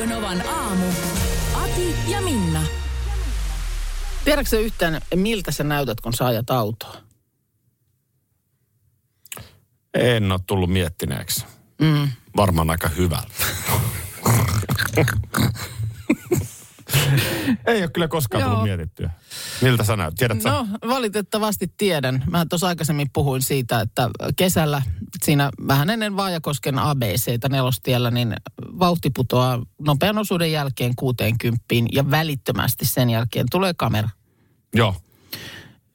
Radio Novan aamu. Ati ja Minna. Tiedätkö yhtään, miltä sä näytät, kun sä ajat autoa? En ole tullut miettineeksi. Mm. Varmaan aika hyvältä. Ei ole kyllä koskaan tullut mietittyä. Miltä sä näyt? Tiedät sä? No, valitettavasti tiedän. Mä tuossa aikaisemmin puhuin siitä, että kesällä siinä vähän ennen Vaajakosken ABCtä nelostiellä, niin vauhti putoaa nopean osuuden jälkeen 60 ja välittömästi sen jälkeen tulee kamera. Joo.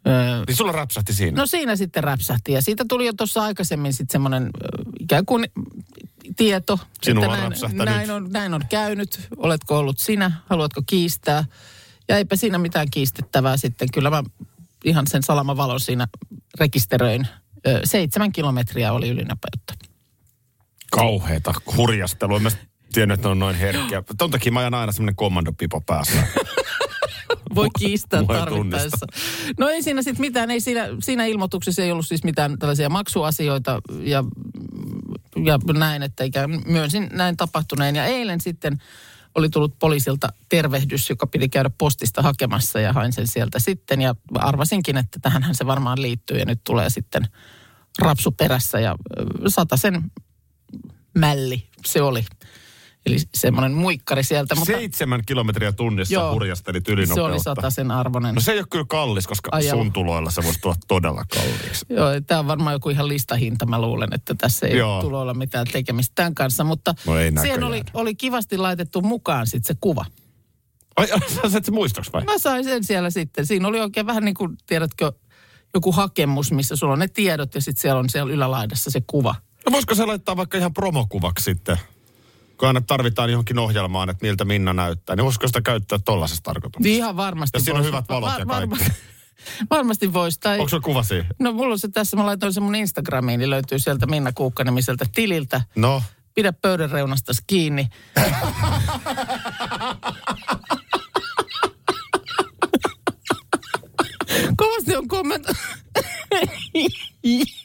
Öö, Niin sulla räpsähti siinä. No siinä sitten räpsähti ja siitä tuli jo tuossa aikaisemmin sitten semmoinen ikään kuin tieto. Sinulla että on näin, räpsähtänyt. näin, on, näin on käynyt. Oletko ollut sinä? Haluatko kiistää? Ja eipä siinä mitään kiistettävää sitten. Kyllä mä ihan sen salamavalon siinä rekisteröin. Ö, seitsemän kilometriä oli ylinopeutta. Kauheeta hurjastelua. Mä tiedän, että on noin herkkiä. Ton takia mä ajan aina semmonen kommandopipo päässä. Voi kiistää tarvittaessa. No ei siinä sitten mitään, ei siinä, siinä ilmoituksessa ei ollut siis mitään tällaisia maksuasioita ja, ja näin, että ikään myönsin näin tapahtuneen. Ja eilen sitten oli tullut poliisilta tervehdys, joka piti käydä postista hakemassa ja hain sen sieltä sitten. Ja arvasinkin, että tähänhän se varmaan liittyy ja nyt tulee sitten rapsu perässä ja sata sen mälli se oli. Eli semmoinen muikkari sieltä. Mutta Seitsemän kilometriä tunnissa Joo. hurjastelit se ylinopeutta. oli sata sen arvoinen. No se ei ole kyllä kallis, koska Ajalla. sun tuloilla se voisi tulla todella kalliiksi. Joo, tämä on varmaan joku ihan listahinta, mä luulen, että tässä ei Joo. tule olla mitään tekemistä tämän kanssa. Mutta No ei siihen oli, oli kivasti laitettu mukaan sitten se kuva. Ai, ai sä sait se muistoksi vai? Mä sain sen siellä sitten. Siinä oli oikein vähän niin kuin, tiedätkö, joku hakemus, missä sulla on ne tiedot ja sitten siellä on siellä ylälaidassa se kuva. No voisiko se laittaa vaikka ihan promokuvaksi sitten? Kun aina tarvitaan johonkin ohjelmaan, että miltä Minna näyttää, niin voisiko sitä käyttää tollaisessa tarkoituksessa? Niin ihan varmasti Ja siinä on hyvät valot ja kaikki. varmasti, varmasti voisi. Tai, Onko se kuva siihen? no mulla on se tässä, mä laitoin sen mun Instagramiin, niin löytyy sieltä Minna Kuukka-nimiseltä tililtä. No, Pidä pöydän reunastas kiinni. Kovasti on kommentoitu.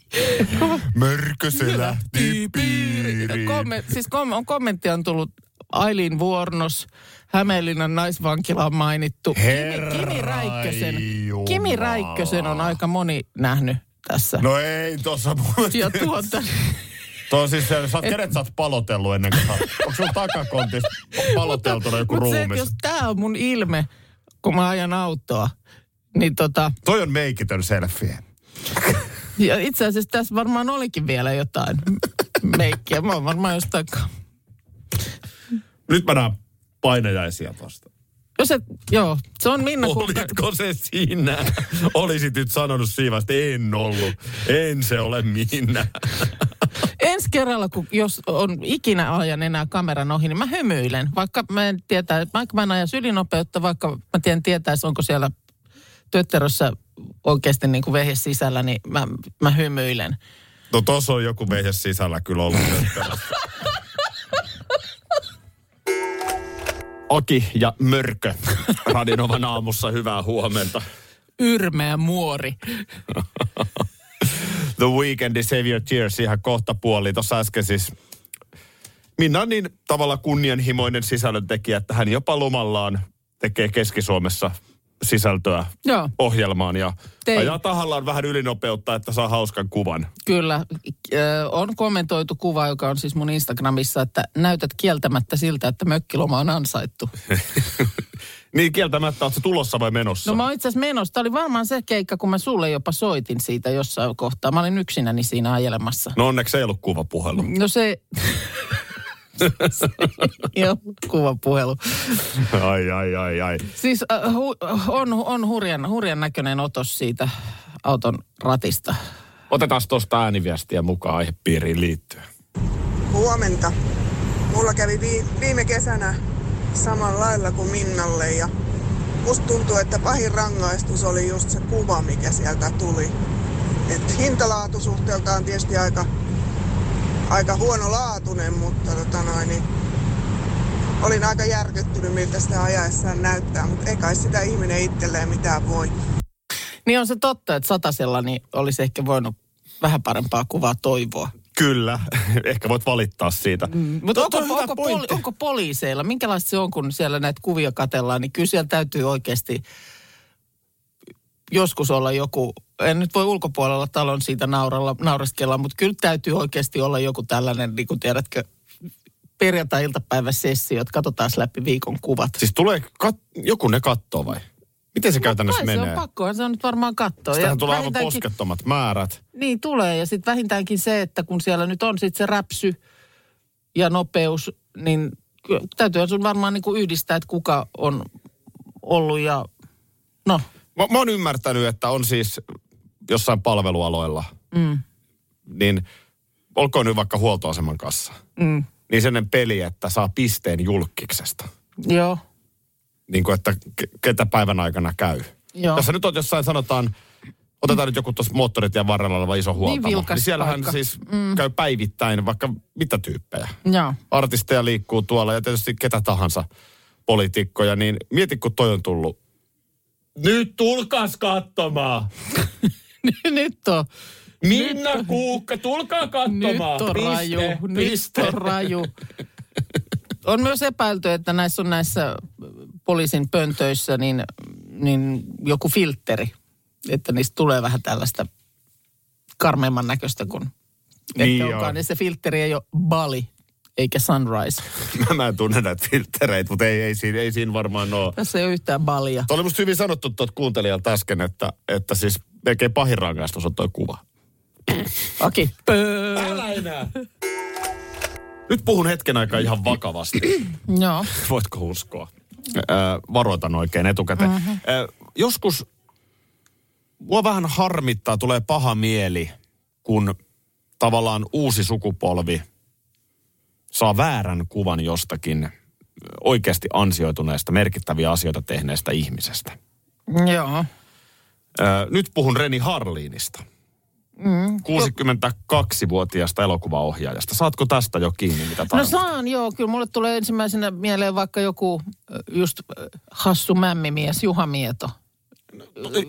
mörkö se lähti piiriin. Komme, siis kom, on kommentti on tullut Ailiin Vuornos, Hämeenlinnan naisvankila on mainittu. Kimi, Kimi Räikkösen. Jumala. Kimi Räikkösen on aika moni nähnyt tässä. No ei tossa mun Ja tuota, Tuo siis se, sä oot, kenet sä oot palotellut ennen kuin sä, onko sun takakontissa paloteltuna joku mutta se, ruumis? jos tämä on mun ilme, kun mä ajan autoa, niin tota, Toi on meikitön selfie. Ja itse asiassa tässä varmaan olikin vielä jotain meikkiä. Mä oon varmaan jostain, Nyt mä näen painajaisia tosta. jos se, joo, se on Minna Kuukka. Olitko se sinä? Olisit nyt sanonut siinä, että en ollut. En se ole minä. Ensi kerralla, kun jos on ikinä ajan enää kameran ohi, niin mä hymyilen. Vaikka mä en tietää, vaikka mä en aja ylinopeutta, vaikka mä tiedän tietäisi, onko siellä tötterössä oikeasti niin kuin vehje sisällä, niin mä, mä hymyilen. No tossa on joku vehje sisällä kyllä ollut. Aki ja Mörkö. Radinovan aamussa hyvää huomenta. Yrmeä muori. The Weekend Save Your Tears ihan kohta puoli. Tuossa äsken siis Minna on niin tavalla kunnianhimoinen sisällöntekijä, että hän jopa lomallaan tekee Keski-Suomessa sisältöä Joo. ohjelmaan ja Tein. ajaa tahallaan vähän ylinopeutta, että saa hauskan kuvan. Kyllä, ö, on kommentoitu kuva, joka on siis mun Instagramissa, että näytät kieltämättä siltä, että mökkiloma on ansaittu. Niin kieltämättä, oletko tulossa vai menossa? No mä oon itse asiassa menossa. Tämä oli varmaan se keikka, kun mä sulle jopa soitin siitä jossain kohtaa. Mä olin yksinäni siinä ajelemassa. No onneksi ei ollut kuvapuhelu. No se... Joo, kuva puhelu. Ai, ai, ai, ai. Siis äh, hu, on, on hurjan, hurjan näköinen otos siitä auton ratista. Otetaan tuosta ääniviestiä mukaan aihepiiriin liittyen. Huomenta. mulla kävi vi- viime kesänä samalla lailla kuin Minnalle ja musta tuntuu, että pahin rangaistus oli just se kuva, mikä sieltä tuli. Et hintalaatu suhteeltaan tietysti aika, aika huonolaatuinen, mutta tota noin, niin olin aika järkyttynyt, miltä sitä ajaessaan näyttää, mutta ei kai sitä ihminen itselleen mitään voi. Niin on se totta, että satasella niin olisi ehkä voinut vähän parempaa kuvaa toivoa. Kyllä, ehkä voit valittaa siitä. Mm. Mutta onko, toi on hyvä onko, poli, onko poliiseilla, minkälaista se on, kun siellä näitä kuvia katellaan, niin kyllä siellä täytyy oikeasti joskus olla joku, en nyt voi ulkopuolella talon siitä nauralla, naureskella, mutta kyllä täytyy oikeasti olla joku tällainen, niin kuin tiedätkö, perjantai-iltapäivä sessio, että katsotaan läpi viikon kuvat. Siis tulee, kat- joku ne kattoo vai? Miten se käytännössä Kai se menee? on pakkohan se on nyt varmaan katsoa. Sitähän tulee aivan poskettomat määrät. Niin tulee ja sitten vähintäänkin se, että kun siellä nyt on sitten se räpsy ja nopeus, niin täytyy sun varmaan niin kuin yhdistää, että kuka on ollut ja no, Mä, mä oon ymmärtänyt, että on siis jossain palvelualoilla, mm, niin olkoon nyt vaikka huoltoaseman kanssa. mm, Niin sellainen peli, että saa pisteen julkiksesta. joo, Niin kuin, että ke- ketä päivän aikana käy. joo. Jos sä nyt on jossain sanotaan, otetaan nyt joku tuossa moottoritien varrella oleva iso huoltamo. Niin, vilkas siellähän paikka. siis mm. käy päivittäin vaikka mitä tyyppejä. Joo. Artisteja liikkuu tuolla ja tietysti ketä tahansa poliitikkoja, niin mieti kun toi on tullut. Nyt tulkaas katsomaan. nyt on, Minna Kuukka, tulkaa katsomaan. nyt on raju, nyt on raju. On myös epäilty, että näissä on näissä poliisin pöntöissä niin, niin joku filtteri, että niistä tulee vähän tällaista karmeimman näköistä kuin Niin ehkä onkaan. Ja se filtteri ei ole Bali eikä Sunrise. Mä, mä en tunne näitä filttereitä, mutta ei, ei, siinä, ei siinä varmaan ole. Tässä ei ole yhtään balia. Tuo oli musta hyvin sanottu tuolta kuuntelijalta äsken, että, että siis melkein pahin rangaistus on toi kuva. Aki. Älä enää. Nyt puhun hetken aikaa ihan vakavasti. Joo. Voitko uskoa? Öö, varoitan oikein etukäteen. Mm-hmm. Öö, joskus mua vähän harmittaa, tulee paha mieli, kun tavallaan uusi sukupolvi saa väärän kuvan jostakin oikeasti ansioituneesta, merkittäviä asioita tehneestä ihmisestä. Joo. Nyt puhun Reni Harliinista. Mm. 62-vuotiaasta elokuvaohjaajasta. Saatko tästä jo kiinni, mitä No tarkoittaa? saan, joo. Kyllä mulle tulee ensimmäisenä mieleen vaikka joku just hassu mämmimies Juha Mieto,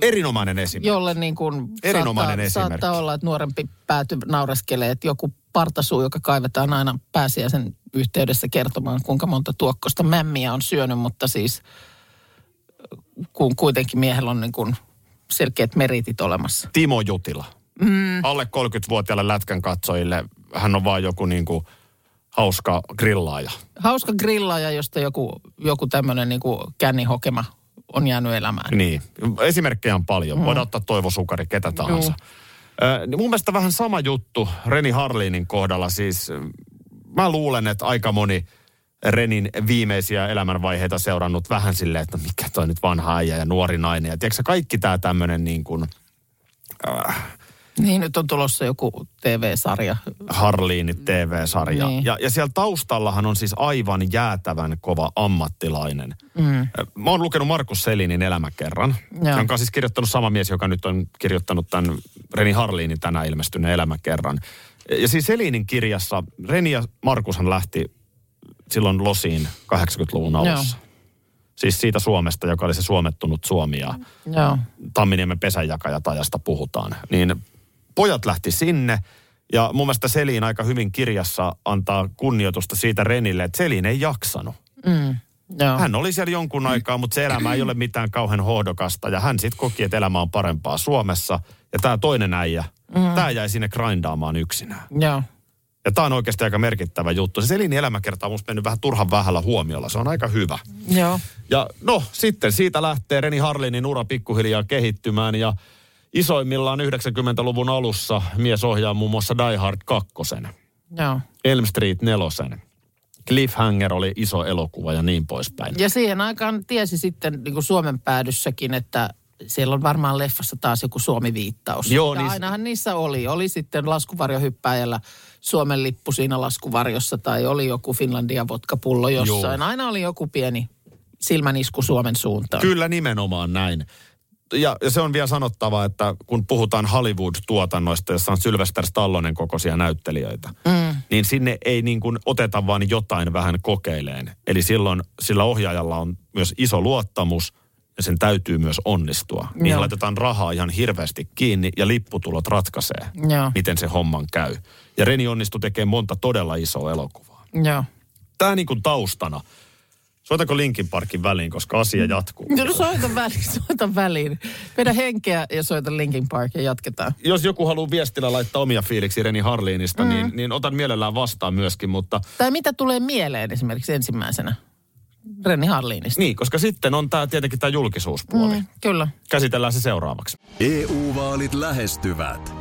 Erinomainen esimerkki. jolle niin kuin Erinomainen saattaa, esimerkki. saattaa olla, että nuorempi pääty naureskelee, että joku partasuu, joka kaivetaan aina pääsiäisen yhteydessä kertomaan, kuinka monta tuokkosta mämmiä on syönyt, mutta siis kun kuitenkin miehellä on niin kuin selkeät meritit olemassa. Timo Jutila. Mm. Alle 30-vuotiaille lätkän katsojille hän on vaan joku niinku hauska grillaaja. Hauska grillaaja, josta joku, joku tämmöinen niin kuin kännihokema on jäänyt elämään. Niin. Esimerkkejä on paljon. Mm. Voidaan ottaa Toivo Sukari, ketä tahansa. Niin mun mielestä vähän sama juttu Reni Harliinin kohdalla. Siis mä luulen, että aika moni Renin viimeisiä elämänvaiheita seurannut vähän silleen, että no mikä toi nyt vanha äijä ja nuori nainen. Ja tiedätkö kaikki tämä tämmöinen niin kuin Niin, nyt on tulossa joku TV-sarja. Harliinit TV-sarja. Niin. Ja, ja siellä taustallahan on siis aivan jäätävän kova ammattilainen. Mm. Mä oon lukenut Markus Selinin elämäkerran, Joo. jonka on siis kirjoittanut sama mies, joka nyt on kirjoittanut tämän Reni Harliinin tänään ilmestyneen elämäkerran. Ja siis Selinin kirjassa Reni ja Markushan lähti silloin Losiin 80-luvun alussa. Siis siitä Suomesta, joka oli se suomettunut Suomi ja Joo. Tamminiemen pesänjakajat ajasta puhutaan. Niin pojat lähti sinne ja mun mielestä Selin aika hyvin kirjassa antaa kunnioitusta siitä Renille, että Selin ei jaksanut. Mm. Joo. Hän oli siellä jonkun aikaa, mutta se elämä ei ole mitään kauhean hohdokasta ja hän sitten koki, että elämä on parempaa Suomessa. Ja tämä toinen äijä, mm. tämä jäi sinne grindaamaan yksinään. Joo. Ja tämä on oikeasti aika merkittävä juttu. Se Selinin elämäkerta on musta mennyt vähän turhan vähällä huomiolla. Se on aika hyvä. Joo. Ja no, sitten siitä lähtee Reni Harlinin ura pikkuhiljaa kehittymään ja isoimmillaan 90-luvun alussa mies ohjaa muun muassa Die Hard 2, Joo. Elm Street 4, Cliffhanger oli iso elokuva ja niin poispäin. Ja siihen aikaan tiesi sitten niin kuin Suomen päädyssäkin, että siellä on varmaan leffassa taas joku Suomi-viittaus. Joo, niin- ainahan niissä oli. Oli sitten laskuvarjohyppääjällä Suomen lippu siinä laskuvarjossa tai oli joku Finlandia vodkapullo jossain. Joo. Aina oli joku pieni silmänisku Suomen suuntaan. Kyllä nimenomaan näin. Ja, ja se on vielä sanottava, että kun puhutaan Hollywood-tuotannoista, jossa on Sylvester Stallonen kokoisia näyttelijöitä, mm. niin sinne ei niin kuin oteta vain jotain vähän kokeileen. Eli silloin sillä ohjaajalla on myös iso luottamus ja sen täytyy myös onnistua. Niin Joo. laitetaan rahaa ihan hirveästi kiinni ja lipputulot ratkaisee, Joo. miten se homman käy. Ja Reni onnistui tekemään monta todella isoa elokuvaa. Joo. Tämä niin kuin taustana. Soitako Linkin Parkin väliin, koska asia jatkuu. No soita väliin, soita väliin. Vedä henkeä ja soita Linkin Park ja jatketaan. jos joku haluaa viestillä laittaa omia fiiliksi Reni Harliinista, mm. niin, niin otan mielellään vastaan myöskin, mutta Tai mitä tulee mieleen esimerkiksi ensimmäisenä Renni Harliinista? niin, koska sitten on tää, tietenkin tämä julkisuuspuoli. Mm. Kyllä. Käsitellään se seuraavaksi. EU-vaalit lähestyvät.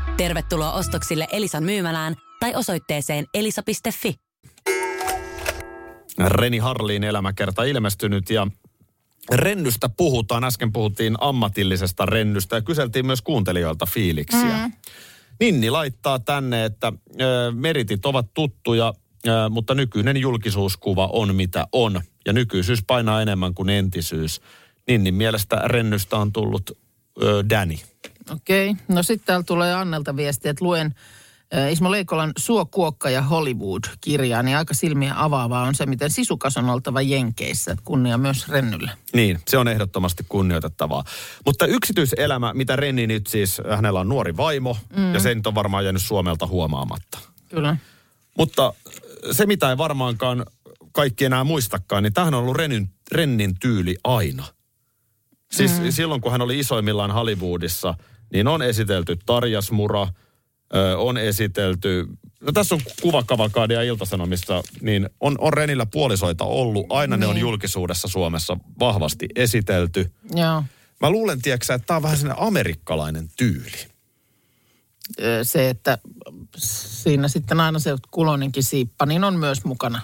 Tervetuloa ostoksille Elisan myymälään tai osoitteeseen elisa.fi. Reni Harliin elämäkerta ilmestynyt ja rennystä puhutaan. Äsken puhuttiin ammatillisesta rennystä ja kyseltiin myös kuuntelijoilta fiiliksiä. Mm. Ninni laittaa tänne, että ö, meritit ovat tuttuja, ö, mutta nykyinen julkisuuskuva on mitä on. Ja nykyisyys painaa enemmän kuin entisyys. Ninnin mielestä rennystä on tullut ö, Danny. Okei. No sitten täällä tulee Annelta viesti, että luen äh, Ismo Leikolan Suo, Kuokka ja Hollywood-kirjaa, niin aika silmiä avaavaa on se, miten sisukas on oltava Jenkeissä. Kunnia myös Rennylle. Niin, se on ehdottomasti kunnioitettavaa. Mutta yksityiselämä, mitä Renni nyt siis, hänellä on nuori vaimo, mm. ja se nyt on varmaan jäänyt Suomelta huomaamatta. Kyllä. Mutta se, mitä ei varmaankaan kaikki enää muistakaan, niin tämähän on ollut Rennin, Rennin tyyli aina. Siis mm. silloin, kun hän oli isoimmillaan Hollywoodissa, niin on esitelty Tarjasmura, on esitelty, no tässä on kuvakavakaadia iltasanomissa, niin on, on Renillä puolisoita ollut. Aina ne on julkisuudessa Suomessa vahvasti esitelty. Joo. Mä luulen, tiedätkö, että tämä on vähän sellainen amerikkalainen tyyli. Se, että siinä sitten aina se kuloninkin siippa, niin on myös mukana.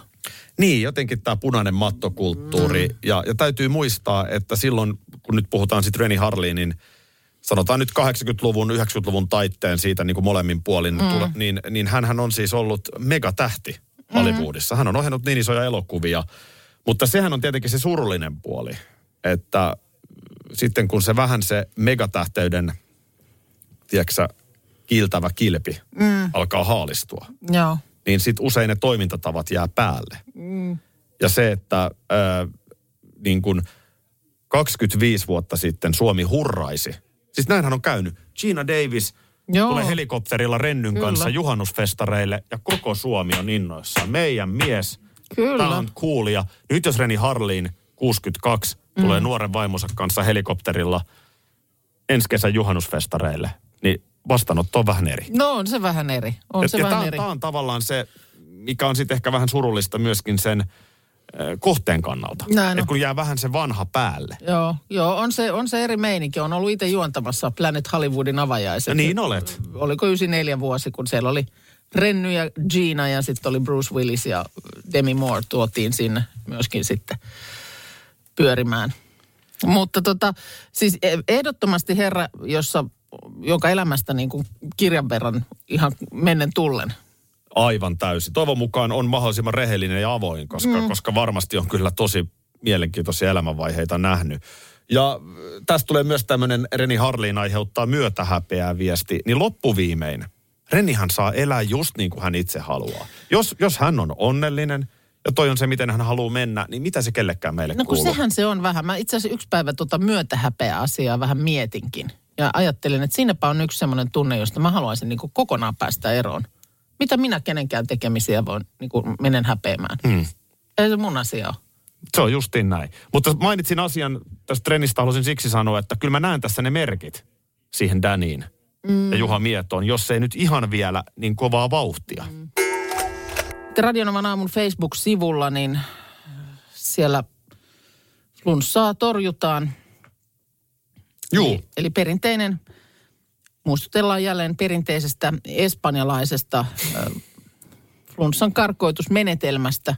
Niin, jotenkin tämä punainen mattokulttuuri. Mm. Ja, ja täytyy muistaa, että silloin, kun nyt puhutaan sitten Reni Harlinin, sanotaan nyt 80-luvun, 90-luvun taitteen siitä niin kuin molemmin puolin, mm. tule, niin, niin hän on siis ollut megatähti Hollywoodissa. Hän on ohjannut niin isoja elokuvia. Mutta sehän on tietenkin se surullinen puoli, että sitten kun se vähän se megatähteyden, tiedätkö kiiltävä kilpi mm. alkaa haalistua, Joo. niin sitten usein ne toimintatavat jää päälle. Mm. Ja se, että ää, niin kun 25 vuotta sitten Suomi hurraisi. Siis näinhän on käynyt. Gina Davis Joo. tulee helikopterilla Rennyn Kyllä. kanssa juhannusfestareille ja koko Suomi on innoissaan. Meidän mies. Kyllä. Tämä on cool. Ja nyt jos Reni Harliin 62 Mm. tulee nuoren vaimonsa kanssa helikopterilla ensi kesän juhannusfestareille, niin vastaanotto on vähän eri. No on se vähän eri. On Et- se ja vähän tää, eri. Tämä on tavallaan se, mikä on sitten ehkä vähän surullista myöskin sen kohteen kannalta. Näin. Et kun jää vähän se vanha päälle. Joo, joo on, se, on se eri meininki. On ollut itse juontamassa Planet Hollywoodin avajaiset. Ja niin olet. Oliko 94 vuosi, kun siellä oli Renny ja Gina ja sitten oli Bruce Willis ja Demi Moore tuotiin sinne myöskin sitten pyörimään. Mutta tota, siis e- ehdottomasti herra, jossa, jonka elämästä niin kuin kirjan verran ihan mennen tullen. Aivan täysin. Toivon mukaan on mahdollisimman rehellinen ja avoin, koska, mm. koska varmasti on kyllä tosi mielenkiintoisia elämänvaiheita nähnyt. Ja äh, tästä tulee myös tämmöinen Reni Harliin aiheuttaa myötähäpeää viesti. Niin loppuviimein Renihan saa elää just niin kuin hän itse haluaa. Jos, jos hän on onnellinen ja toi on se, miten hän haluaa mennä, niin mitä se kellekään meille No kun kuuluu? sehän se on vähän. Mä itse asiassa yksi päivä tuota myötähäpeä asiaa vähän mietinkin. Ja ajattelin, että siinäpä on yksi semmoinen tunne, josta mä haluaisin niin kokonaan päästä eroon. Mitä minä kenenkään tekemisiä voin, niin kuin menen häpeämään. Hmm. Ei se mun asia ole. Se on justiin näin. Mutta mainitsin asian tästä trendistä, halusin siksi sanoa, että kyllä mä näen tässä ne merkit siihen Daniin mm. ja Juha Mietoon, jos ei nyt ihan vielä niin kovaa vauhtia. Mm. Sitten Radionovan aamun Facebook-sivulla, niin siellä flunssaa torjutaan. Juu, Eli, eli perinteinen, muistutellaan jälleen perinteisestä espanjalaisesta äh, flunssan karkoitusmenetelmästä,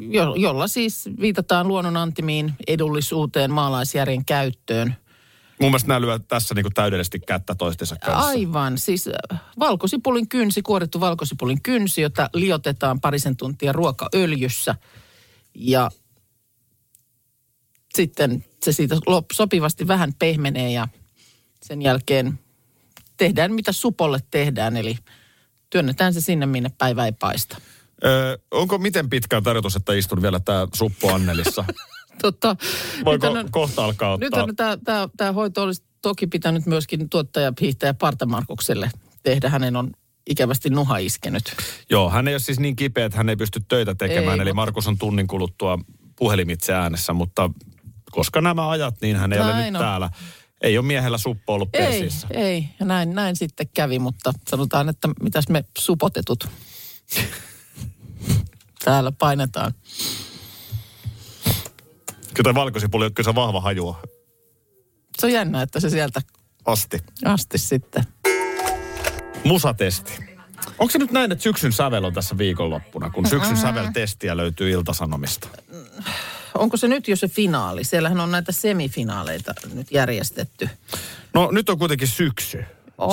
jo, jolla siis viitataan luonnon antimiin, edullisuuteen, maalaisjärjen käyttöön. mun mielestä nämä lyövät tässä niin täydellisesti kättä toistensa kanssa. Aivan, siis valkosipulin kynsi, kuorittu valkosipulin kynsi, jota liotetaan parisen tuntia ruokaöljyssä. Ja sitten se siitä sopivasti vähän pehmenee ja sen jälkeen tehdään mitä supolle tehdään, eli työnnetään se sinne, minne päivä ei paista. Öö, onko miten pitkään tarjotus, että istun vielä tämä suppo Annelissa? Totta, Voiko nythän on- kohta alkaa ottaa? Nyt tämä, hoito olisi toki pitänyt myöskin tuottaja Hiihtäjä Parta Markukselle tehdä. Hänen on ikävästi nuha iskenyt. Joo, hän ei ole siis niin kipeä, että hän ei pysty töitä tekemään. Ei, eli mutta- Markus on tunnin kuluttua puhelimitse äänessä, mutta koska nämä ajat, niin hän ei ole Näin nyt on. täällä. Ei ole miehellä suppo ollut Ei, persiissä. ei. Ja näin, näin sitten kävi, mutta sanotaan, että mitäs me supotetut täällä painetaan. Kyllä valkosipuli on kyllä se vahva haju Se on jännä, että se sieltä asti. asti sitten. Musatesti. Onko se nyt näin, että syksyn sävel on tässä viikonloppuna, kun syksyn sävel-testiä löytyy Iltasanomista? Onko se nyt jo se finaali? Siellähän on näitä semifinaaleita nyt järjestetty. No nyt on kuitenkin syksy.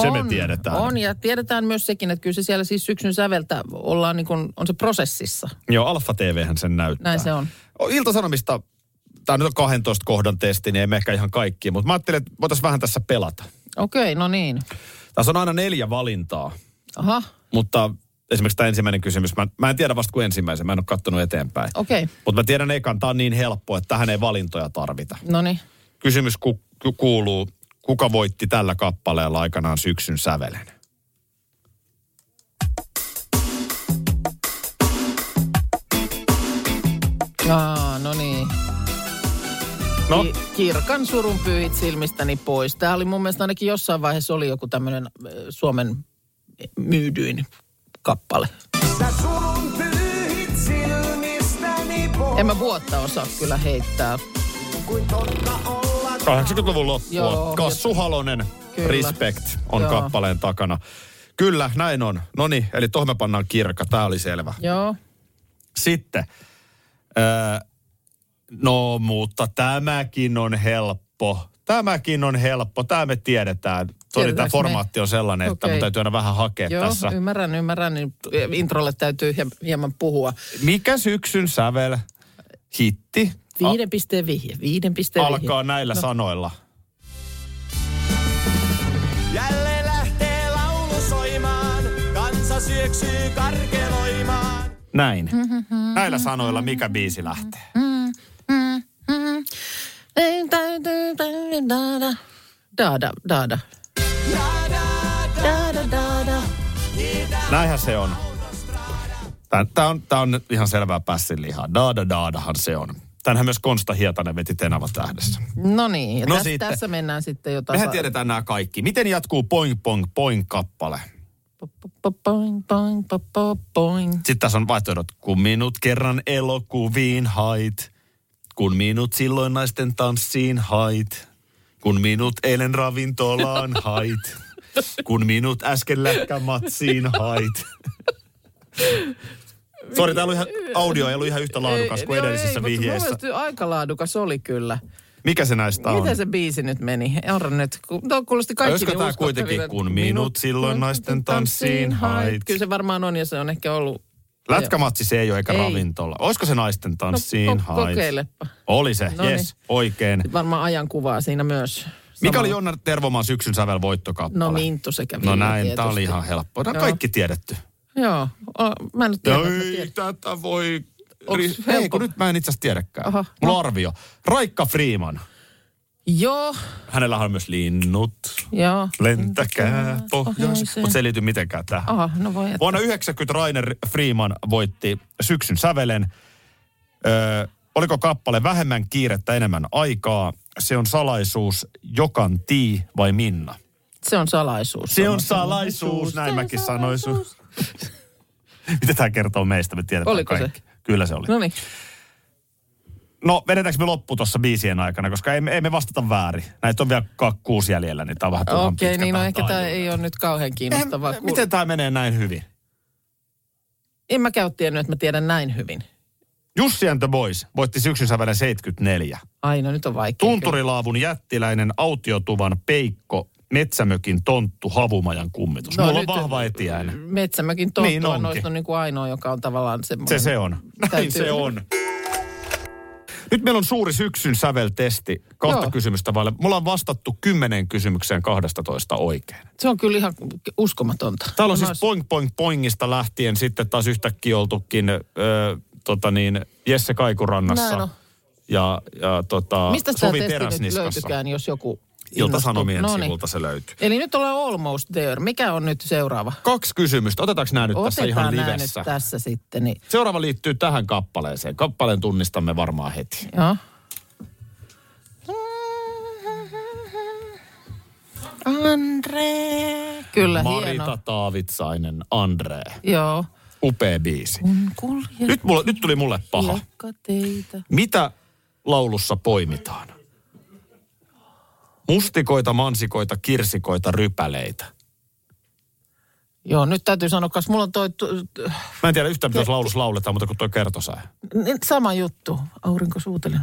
se me tiedetään. On, ja tiedetään myös sekin, että kyllä se siellä siis syksyn säveltä ollaan niin kuin, on se prosessissa. Joo, Alfa TVhän sen näyttää. Näin se on. Iltasanomista, tämä nyt on 12 kohdan testi, niin ei me ehkä ihan kaikki, mutta mä ajattelin, että voitaisiin vähän tässä pelata. Okei, no niin. Tässä on aina neljä valintaa, Aha, mutta esimerkiksi tämä ensimmäinen kysymys, mä, mä en tiedä vasta kuin ensimmäisen, mä en ole kattonut eteenpäin. okei. Mutta mä tiedän ekan, tämä on niin helppo, että tähän ei valintoja tarvita. No niin. Kysymys ku, ku, kuuluu, kuka voitti tällä kappaleella aikanaan syksyn sävelen? Aa, no niin. No, Ki- Kirkan surun pyyhit silmistäni pois. Tämä oli mun mielestä ainakin jossain vaiheessa oli joku tämmöinen Suomen myydyin kappale. En mä vuotta osaa kyllä heittää. 80-luvun loppua. Joo. Kassu Halonen, Kyllä. Respect on Joo. kappaleen takana. Kyllä, näin on. No niin, eli tohon me pannaan kirkka, tämä oli selvä. Joo. Sitten, öö, no mutta tämäkin on helppo. Tämäkin on helppo, tämä me tiedetään. Sori, tämä formaatti on sellainen, että mun täytyy aina vähän hakea Joo, tässä. ymmärrän, ymmärrän. Niin introlle täytyy hie- hieman puhua. Mikä syksyn sävel hitti Viiden pisteen vihje, viiden pisteen vihje. alkaa näillä no. sanoilla? Jälleen lähtee laulu soimaan, kansa syöksyy karkeloimaan. Näin. Näillä sanoilla mikä biisi lähtee? Daada, daada. Daada, Näinhän se on. Tämä on, tää on ihan selvää pässinlihaa. Daada daadahan se on. Tänhän myös Konsta Hietanen veti Tenava tähdessä. No niin, ja No tässä, sitten. tässä mennään sitten jo tasa... Mehän tiedetään nämä kaikki. Miten jatkuu Poing Poing kappale? Poing, poing, po- po- poing. Sitten tässä on vaihtoehdot. Kun minut kerran elokuviin hait. Kun minut silloin naisten tanssiin hait. Kun minut eilen ravintolaan hait. Kun minut äsken lätkämatsiin hait. Sori, täällä ihan, audio ei ollut ihan yhtä laadukas kuin Joo, edellisissä ei, mutta vihjeissä. mielestä aika laadukas oli kyllä. Mikä se näistä on? Miten se biisi nyt meni? Orra nyt. Tuo kuulosti kaikki Olisiko niin uskottaville. kuitenkin, kun minut silloin naisten tanssiin hait? Kyllä se varmaan on ja se on ehkä ollut Lätkämatsi se ei ole eikä Ei. ravintola. Olisiko se naisten tanssiin? No, ko- Hait. kokeilepa. Oli se, No niin. yes, oikein. Sitten varmaan ajankuvaa siinä myös. Mikä oli Jonna Tervomaan syksyn sävel voittokappale? No Minttu sekä No Ville näin, tietysti. tämä oli ihan helppoa. Nämä on Joo. kaikki tiedetty. Joo, o, mä en nyt tiedä, että Ei tätä voi... Ri- Ei, helppo? kun nyt mä en itse asiassa tiedäkään. Aha. Mulla on arvio. Raikka Freeman. Joo, Hänellä on myös linnut. joo. Lentäkää pohjois. pohjoiseen. Mutta se ei liity mitenkään tähän. Aha, no voi jättää. Vuonna 90 Rainer Freeman voitti syksyn sävelen. Öö, oliko kappale vähemmän kiirettä, enemmän aikaa? Se on salaisuus, Jokan Tii vai Minna? Se on salaisuus. Se on salaisuus, näin Se mäkin sanoisin. Mitä tämä kertoo meistä? Me tiedetään Oliko se? kaikki. Kyllä se oli. No niin. No, vedetäänkö me loppu tuossa biisien aikana, koska ei, ei me vastata väärin. Näitä on vielä kuusi jäljellä, niin tämä on vähän Okei, pitkä niin no ehkä tämä ei ole nyt kauhean kiinnostavaa. Eh, Miten tämä menee näin hyvin? En mä käy tiennyt, että mä tiedän näin hyvin. Jussi and the Boys voitti syksyn sävelen 74. Ai no nyt on vaikea. Tunturilaavun jättiläinen autiotuvan peikko, metsämökin tonttu, havumajan kummitus. No Mulla on vahva etiäinen. Metsämäkin tonttu Niin on noista niin kuin ainoa, joka on tavallaan semmoinen. Se se on. Näin Täytyy- se on. Nyt meillä on suuri syksyn säveltesti. Kahta Joo. kysymystä vaille. Mulla on vastattu kymmenen kysymykseen 12 oikein. Se on kyllä ihan uskomatonta. Täällä on No, siis poing poing poingista lähtien sitten taas yhtäkkiä oltukin ö, tota niin, Jesse Kaikurannassa. Näin on. Ja, ja tota, Mistä Suvi Teräsniskassa. löytykään, jos joku Ilta-Sanomien innostuu? sivulta se löytyy. Eli nyt ollaan almost there. Mikä on nyt seuraava? Kaksi kysymystä. Otetaanko nämä nyt tässä ihan Otetaan nämä nyt livessä? tässä sitten. Niin. Seuraava liittyy tähän kappaleeseen. Kappaleen tunnistamme varmaan heti. Joo. Andre. Kyllä, Marita hieno. Taavitsainen, Andre. Joo. Upea biisi. Nyt, mulla, nyt tuli mulle paha. Mitä laulussa poimitaan? Mustikoita, mansikoita, kirsikoita, rypäleitä. Joo, nyt täytyy sanoa, koska mulla on toi t- Mä en tiedä yhtään, mitä laulussa lauletaan, mutta kun toi kertosää. sama juttu. Aurinko suutelen.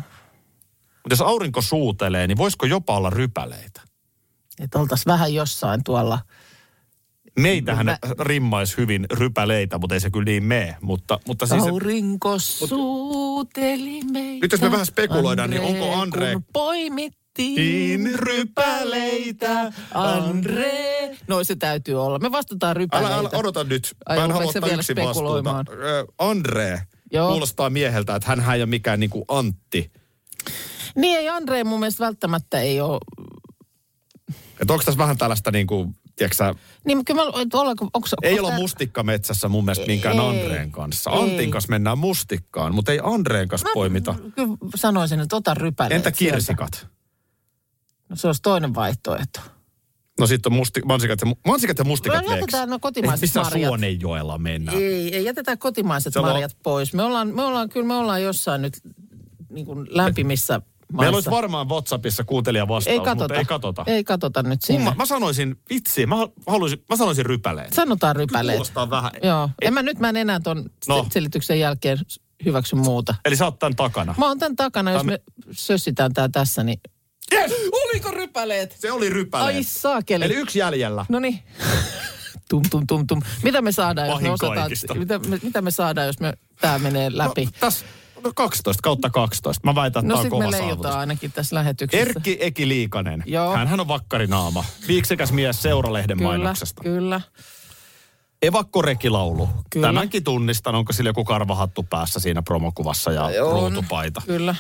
Mutta jos aurinko suutelee, niin voisiko jopa olla rypäleitä? Että oltaisiin vähän jossain tuolla. Meitähän Mä- rimmaisi hyvin rypäleitä, mutta ei se kyllä niin mene. Mutta, mutta siis, Aurinko suuteli meitä. Nyt jos me vähän spekuloidaan, niin onko Andre- Kun poimittiin Niin, rypäleitä, Andre. No se täytyy olla. Me vastataan rypäleitä. älä, älä odota nyt. Ai, Mä en halua ottaa yksin vastuuta. Andre Joo. kuulostaa mieheltä, että hän ei ole mikään niinku Antti. Niin ei Andre mun mielestä välttämättä ei ole. Että onko tässä vähän tällaista niinku, tiedätkö Niin kyllä mä, ollaanko, onko, Ei olla tää- mustikkametsässä mun mielestä minkään Ei. Andreen kanssa. Ei. Antin kanssa mennään mustikkaan, mutta ei Andreen kanssa poimita. Kyllä sanoisin, että ota rypäleet Entä sieltä. kirsikat? No, se olisi toinen vaihtoehto. No sitten on musti, mansikat, ja, mansikat ja mustikat Me jätetään no kotimaiset Missä marjat. Suonenjoella mennään? Ei, ei jätetään kotimaiset Siellä on- marjat pois. Me ollaan, me ollaan, kyllä me ollaan jossain nyt niin kuin lämpimissä maissa. Meillä olisi varmaan WhatsAppissa kuuntelija vastaus, ei mutta ei katota. Ei katota nyt sinne. Kumma, mä sanoisin, vitsi, mä, haluaisin, mä sanoisin rypäleet. Sanotaan rypäleet. Kuulostaa vähän. Joo. En mä nyt mä en enää ton No. no. selityksen jälkeen hyväksy muuta. Eli sä oot tämän takana. Mä oon tämän takana, jos Tämä- me sössitään tää tässä, niin... Yes! Oliko rypäleet? Se oli rypäleet. Ai saakeli. Eli yksi jäljellä. No niin. Tum, tum, tum, tum. Mitä me saadaan, jos me osataan, mitä, me, mitä me saadaan, jos me, tää menee läpi? No, tässä no 12 kautta 12. Mä väitän, että No, tämä on kova me leijutaan ainakin tässä lähetyksessä. Erkki Eki Liikanen. Joo. Hänhän on vakkarinaama. Viiksekäs mies Seuralehden kyllä, mainoksesta. Kyllä. Evakkorekilaulu. Kyllä. Tämänkin tunnistan. Onko sillä joku karvahattu päässä siinä promokuvassa ja On, ruutupaita? Kyllä.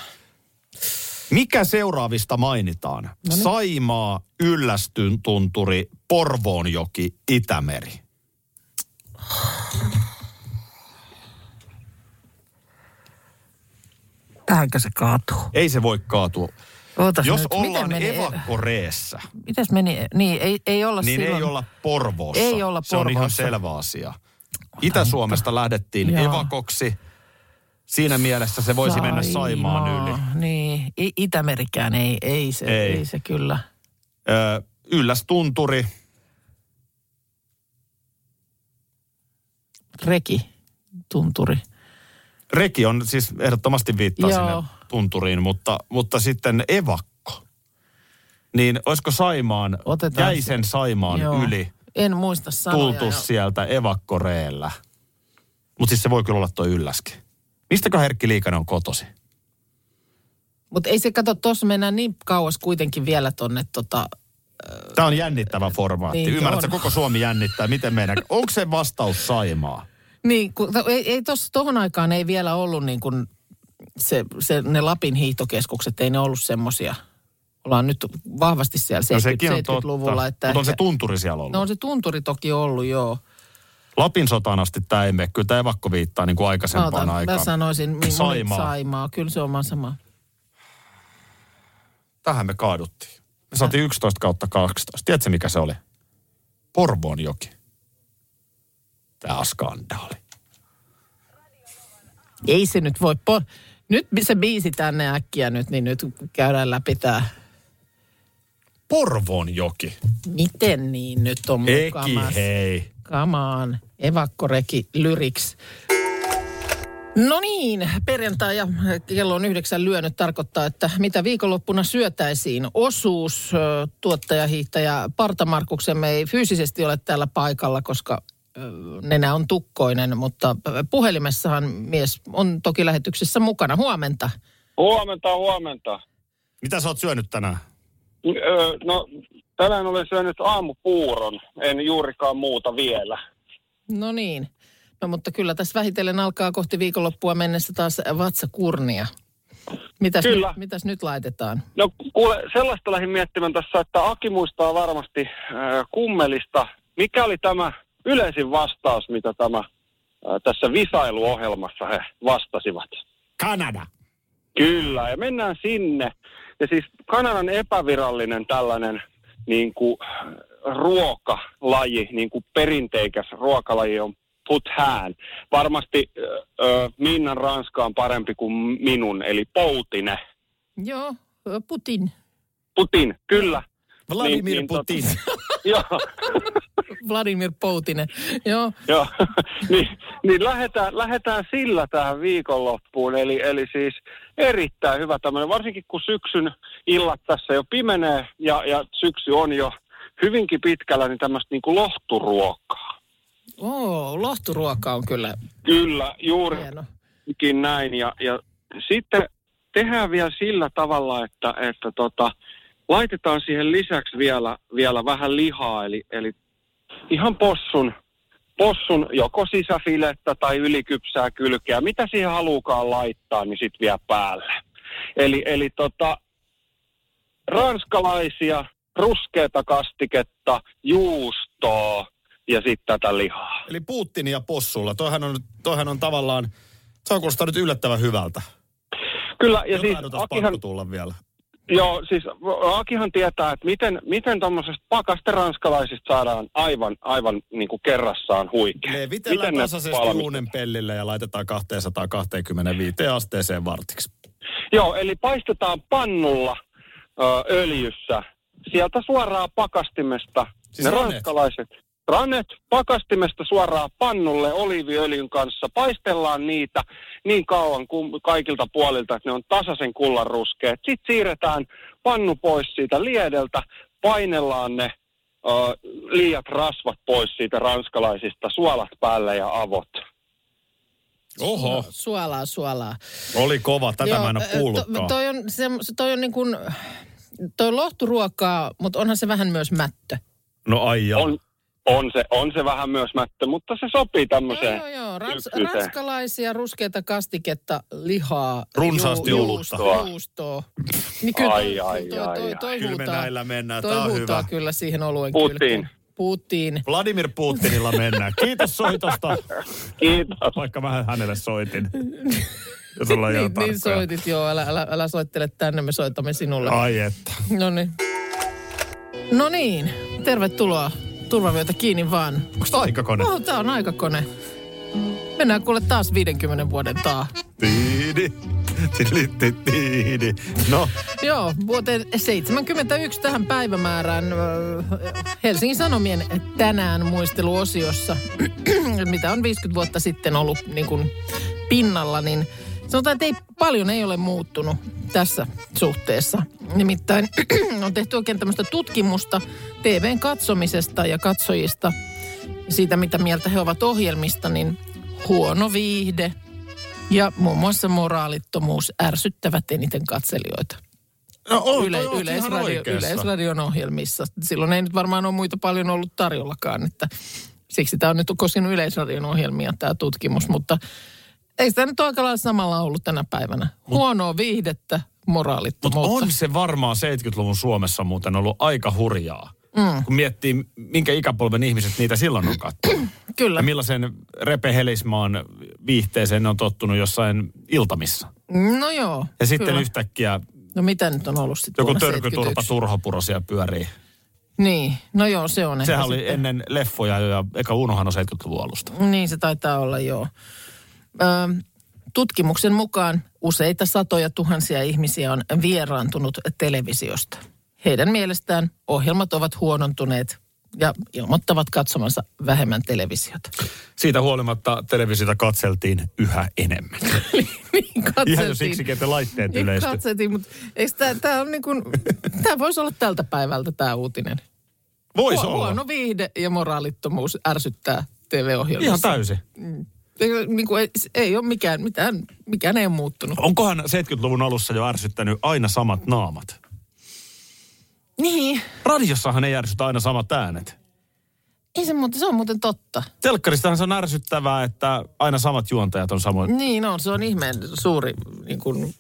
Mikä seuraavista mainitaan? Noniin. Saimaa, Yllästystunturi, Porvoonjoki, Itämeri. Tähänkö se kaatuu? Ei se voi kaatua. Ootas Jos nyt, miten ollaan meni, evakkoreessä, Mitäs meni? Niin, ei, ei olla niin silloin. ei olla Porvoossa. Ei olla Se on ihan Porvoossa. selvä asia. Itä-Suomesta lähdettiin Joo. evakoksi. Siinä mielessä se voisi mennä Saimaan yli. Niin, I- Itämerikään ei, ei, se, Ei. ei. se kyllä. Ö, Yllästunturi, Reki, tunturi. Reki on siis ehdottomasti viittaa Joo. sinne tunturiin, mutta, mutta sitten evakko. Niin olisiko Saimaan, Otetaan jäisen Saimaan Joo. yli En muista sanoja. tultu ja- sieltä evakkoreellä? Mutta siis se voi kyllä olla toi ylläskin. Mistäkö Herkki Liikanen on kotosi? Mutta ei se, kato, tuossa mennään niin kauas kuitenkin vielä tonne tota, Tämä on jännittävä formaatti. Niin, Niin, Ymmärrätkö, on. koko Suomi jännittää? Miten meidän... Onko se vastaus Saimaa? Niin, kun, ei, ei tuossa tohon aikaan ei vielä ollut niin kuin se, se, ne Lapin hiihtokeskukset, ei ne ollut semmosia. Ollaan nyt vahvasti siellä No 70, sekin on totta. 70-luvulla. Että Mutta on se tunturi siellä ollut. No on se tunturi toki ollut, joo. Lapin sotaan asti tämä ei mene. Kyllä tämä evakko viittaa niin kuin aikaisempaan Ota, aikaan. Mä sanoisin, Saimaa. Saimaa. Kyllä se on sama. Tähän me kaaduttiin. Me saatiin 11 kautta 12. Tiedätkö mikä se oli? Porvoon joki. Tämä on skandaali. Ei se nyt voi... Po- nyt se biisi tänne äkkiä nyt, niin nyt käydään läpi tää. Porvoon joki. Miten niin nyt on Eki mukamas? hei. Come on, evakkoreki lyriks. No niin, perjantai ja kello on yhdeksän lyönyt tarkoittaa, että mitä viikonloppuna syötäisiin. Osuus, tuottajahiihtäjä Parta Markuksemme ei fyysisesti ole täällä paikalla, koska nenä on tukkoinen, mutta puhelimessahan mies on toki lähetyksessä mukana. Huomenta. Huomenta, huomenta. Mitä sä oot syönyt tänään? Öö, no, tänään olen syönyt aamupuuron, en juurikaan muuta vielä. No niin. No mutta kyllä tässä vähitellen alkaa kohti viikonloppua mennessä taas vatsakurnia. Mitäs, Kyllä. Nyt, mitäs nyt laitetaan? No kuule, sellaista lähdin miettimään tässä, että Aki muistaa varmasti äh, kummelista. Mikä oli tämä yleisin vastaus, mitä tämä äh, tässä visailuohjelmassa he vastasivat? Kanada. Kyllä, ja mennään sinne. Ja siis Kanadan epävirallinen tällainen niin kuin, ruokalaji, niin kuin perinteikäs ruokalaji on put hand. Varmasti ö, Minnan ranska on parempi kuin minun, eli poutine. Joo, Putin. Putin, kyllä. Vladimir Niin, niin, Putin. Joo, Vladimir Poutinen. Joo, joo. niin, niin lähdetään, lähdetään sillä tähän viikonloppuun. Eli, eli siis erittäin hyvä tämmöinen, varsinkin kun syksyn illat tässä jo pimenee ja, ja syksy on jo hyvinkin pitkällä, niin tämmöistä niin kuin lohturuokaa. Oo, lohturuoka on kyllä Kyllä, juuri hieno. juurikin näin. Ja, ja sitten tehdään vielä sillä tavalla, että, että tota, laitetaan siihen lisäksi vielä, vielä vähän lihaa, eli, eli ihan possun, possun joko sisäfilettä tai ylikypsää kylkeä, mitä siihen haluukaan laittaa, niin sitten vielä päälle. Eli, eli tota, ranskalaisia, ruskeata kastiketta, juustoa ja sitten tätä lihaa. Eli Putin ja possulla. Toihan on, toihan on tavallaan, se on nyt yllättävän hyvältä. Kyllä, ja siis Jotain on taas Akihan, tulla vielä. Joo, siis Akihan tietää, että miten, miten tuommoisesta pakaste ranskalaisista saadaan aivan, aivan niin kuin kerrassaan huikea. Ne vitellään Miten ne tasaisesti uunen pellille ja laitetaan 225 asteeseen vartiksi. Joo, eli paistetaan pannulla ö, öljyssä. Sieltä suoraan pakastimesta Siis ne ranskalaiset ranet pakastimesta suoraan pannulle oliiviöljyn kanssa. Paistellaan niitä niin kauan kuin kaikilta puolilta, että ne on tasaisen kullan ruskeat. Sitten siirretään pannu pois siitä liedeltä, painellaan ne ö, liiat rasvat pois siitä ranskalaisista, suolat päälle ja avot. Oho, Suolaa, suolaa. oli kova. Tätä mä en ole kuullutkaan. To, toi on, se, toi on niin kuin, toi on lohturuokaa, mutta onhan se vähän myös mättö. No ai jaa. On, on, se, on se vähän myös mättö, mutta se sopii tämmöiseen. Joo, joo, joo. Rans, ranskalaisia ruskeita kastiketta, lihaa. Runsaasti ju- olutta. juustoa. juustoa. Niin kyllä Ai, toi, ai, toi, ai, toi, ai. toi, Kyllä me huutaa, näillä mennään. toi on huutaa hyvä. kyllä siihen oluen Putin. kylkeen. Putin. Vladimir Putinilla mennään. Kiitos soitosta, Kiitos. vaikka mä hänelle soitin. Jos ollaan Niin, niin soitit, joo. Älä, älä, älä soittele tänne, me soitamme sinulle. Ai että. No niin. No niin, tervetuloa. Turvavyötä kiinni vaan. Onko tää aikakone? Oh, tää on aikakone. Mennään kuule taas 50 vuoden taa. Tiidi. Tiidi, tiidi. No, Joo, vuoteen 71 tähän päivämäärään Helsingin Sanomien tänään muisteluosiossa, mitä on 50 vuotta sitten ollut niin kuin pinnalla, niin sanotaan, että ei, paljon ei ole muuttunut tässä suhteessa. Nimittäin on tehty oikein tämmöistä tutkimusta TVn katsomisesta ja katsojista, siitä mitä mieltä he ovat ohjelmista, niin huono viihde ja muun muassa moraalittomuus ärsyttävät eniten katselijoita. No on, Yle, oot yleisradio, yleisradion ohjelmissa. Silloin ei nyt varmaan ole muita paljon ollut tarjollakaan, että siksi tämä on nyt koskenut yleisradion ohjelmia tämä tutkimus, mutta ei sitä nyt aika lailla samalla ollut tänä päivänä. Huonoa viihdettä, Mutta moraalittomuutta. on se varmaan 70-luvun Suomessa muuten ollut aika hurjaa. Mm. Kun miettii, minkä ikäpolven ihmiset niitä silloin on katsonut. Kyllä. Ja millaisen Repe Helismaan viihteeseen ne on tottunut jossain iltamissa. No joo. Ja sitten kyllä. yhtäkkiä No mitä nyt on ollut sitten joku törkyturpa 71? turhapuro siellä pyörii. Niin, no joo, se on ehkä Sehän oli sitten. ennen leffoja jo ja eka Unohan on 70-luvun alusta. Niin se taitaa olla, joo. Ö, tutkimuksen mukaan useita satoja tuhansia ihmisiä on vieraantunut televisiosta. Heidän mielestään ohjelmat ovat huonontuneet ja ilmoittavat katsomansa vähemmän televisiota. Siitä huolimatta televisiota katseltiin yhä enemmän. niin katseltiin. Ihan jo siksi, että laitteet Niin yleistyi. katseltiin, mutta tämä, on niin kuin, tämä voisi olla tältä päivältä tämä uutinen. Voisi Huo- olla. Huono viihde ja moraalittomuus ärsyttää TV-ohjelmissa. Ihan täysin. Ei, niin kuin, ei, ei ole mikään, mitään, mikään ei ole muuttunut. Onkohan 70-luvun alussa jo ärsyttänyt aina samat naamat? Niin, Radiossahan ei ärsytä aina samat äänet. Ei se, muuten, se on muuten totta. Telkkaristahan se on ärsyttävää, että aina samat juontajat on samoin. Niin on, se on ihmeen suuri niin kuin,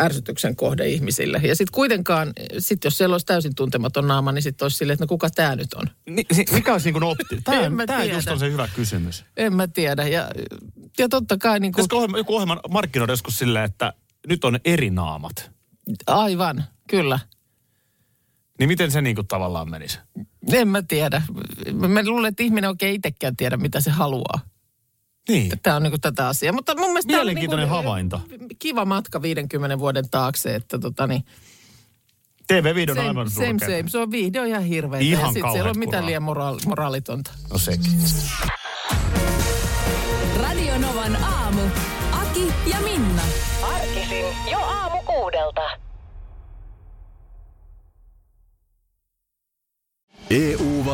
ärsytyksen kohde ihmisille. Ja sitten kuitenkaan, sit jos siellä olisi täysin tuntematon naama, niin sitten olisi silleen, että no kuka tämä nyt on? Ni, mikä olisi niin kuin opti? Tämä, mä tämä just on se hyvä kysymys. En mä tiedä. Ja, ja totta kai niin kuin, ohjelma, joku ohjelman markkinoida joskus silleen, että nyt on eri naamat. aivan, kyllä. Niin miten se niin kuin tavallaan menisi? En mä tiedä. Mä luulen, että ihminen oikein itsekään tiedä, mitä se haluaa. Niin. Tämä on niin tätä asiaa. Mutta mun mielestä tää on Mielenkiintoinen niinku havainto. Kiva matka 50 vuoden taakse, että tota niin, TV-video on same, aivan same, surkea. same. Se on viihde on ihan hirveä. Ihan ja sitten siellä on mitään liian moraal, moraalitonta. No sekin. Radio Novan aamu. Aki ja Minna. Arkisin jo aamu kuudelta.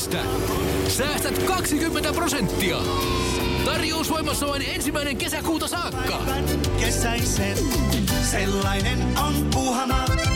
Netistä. Säästät 20 prosenttia. Tarjous voimassa vain ensimmäinen kesäkuuta saakka. Kesäisen, sellainen on Puuhamaa.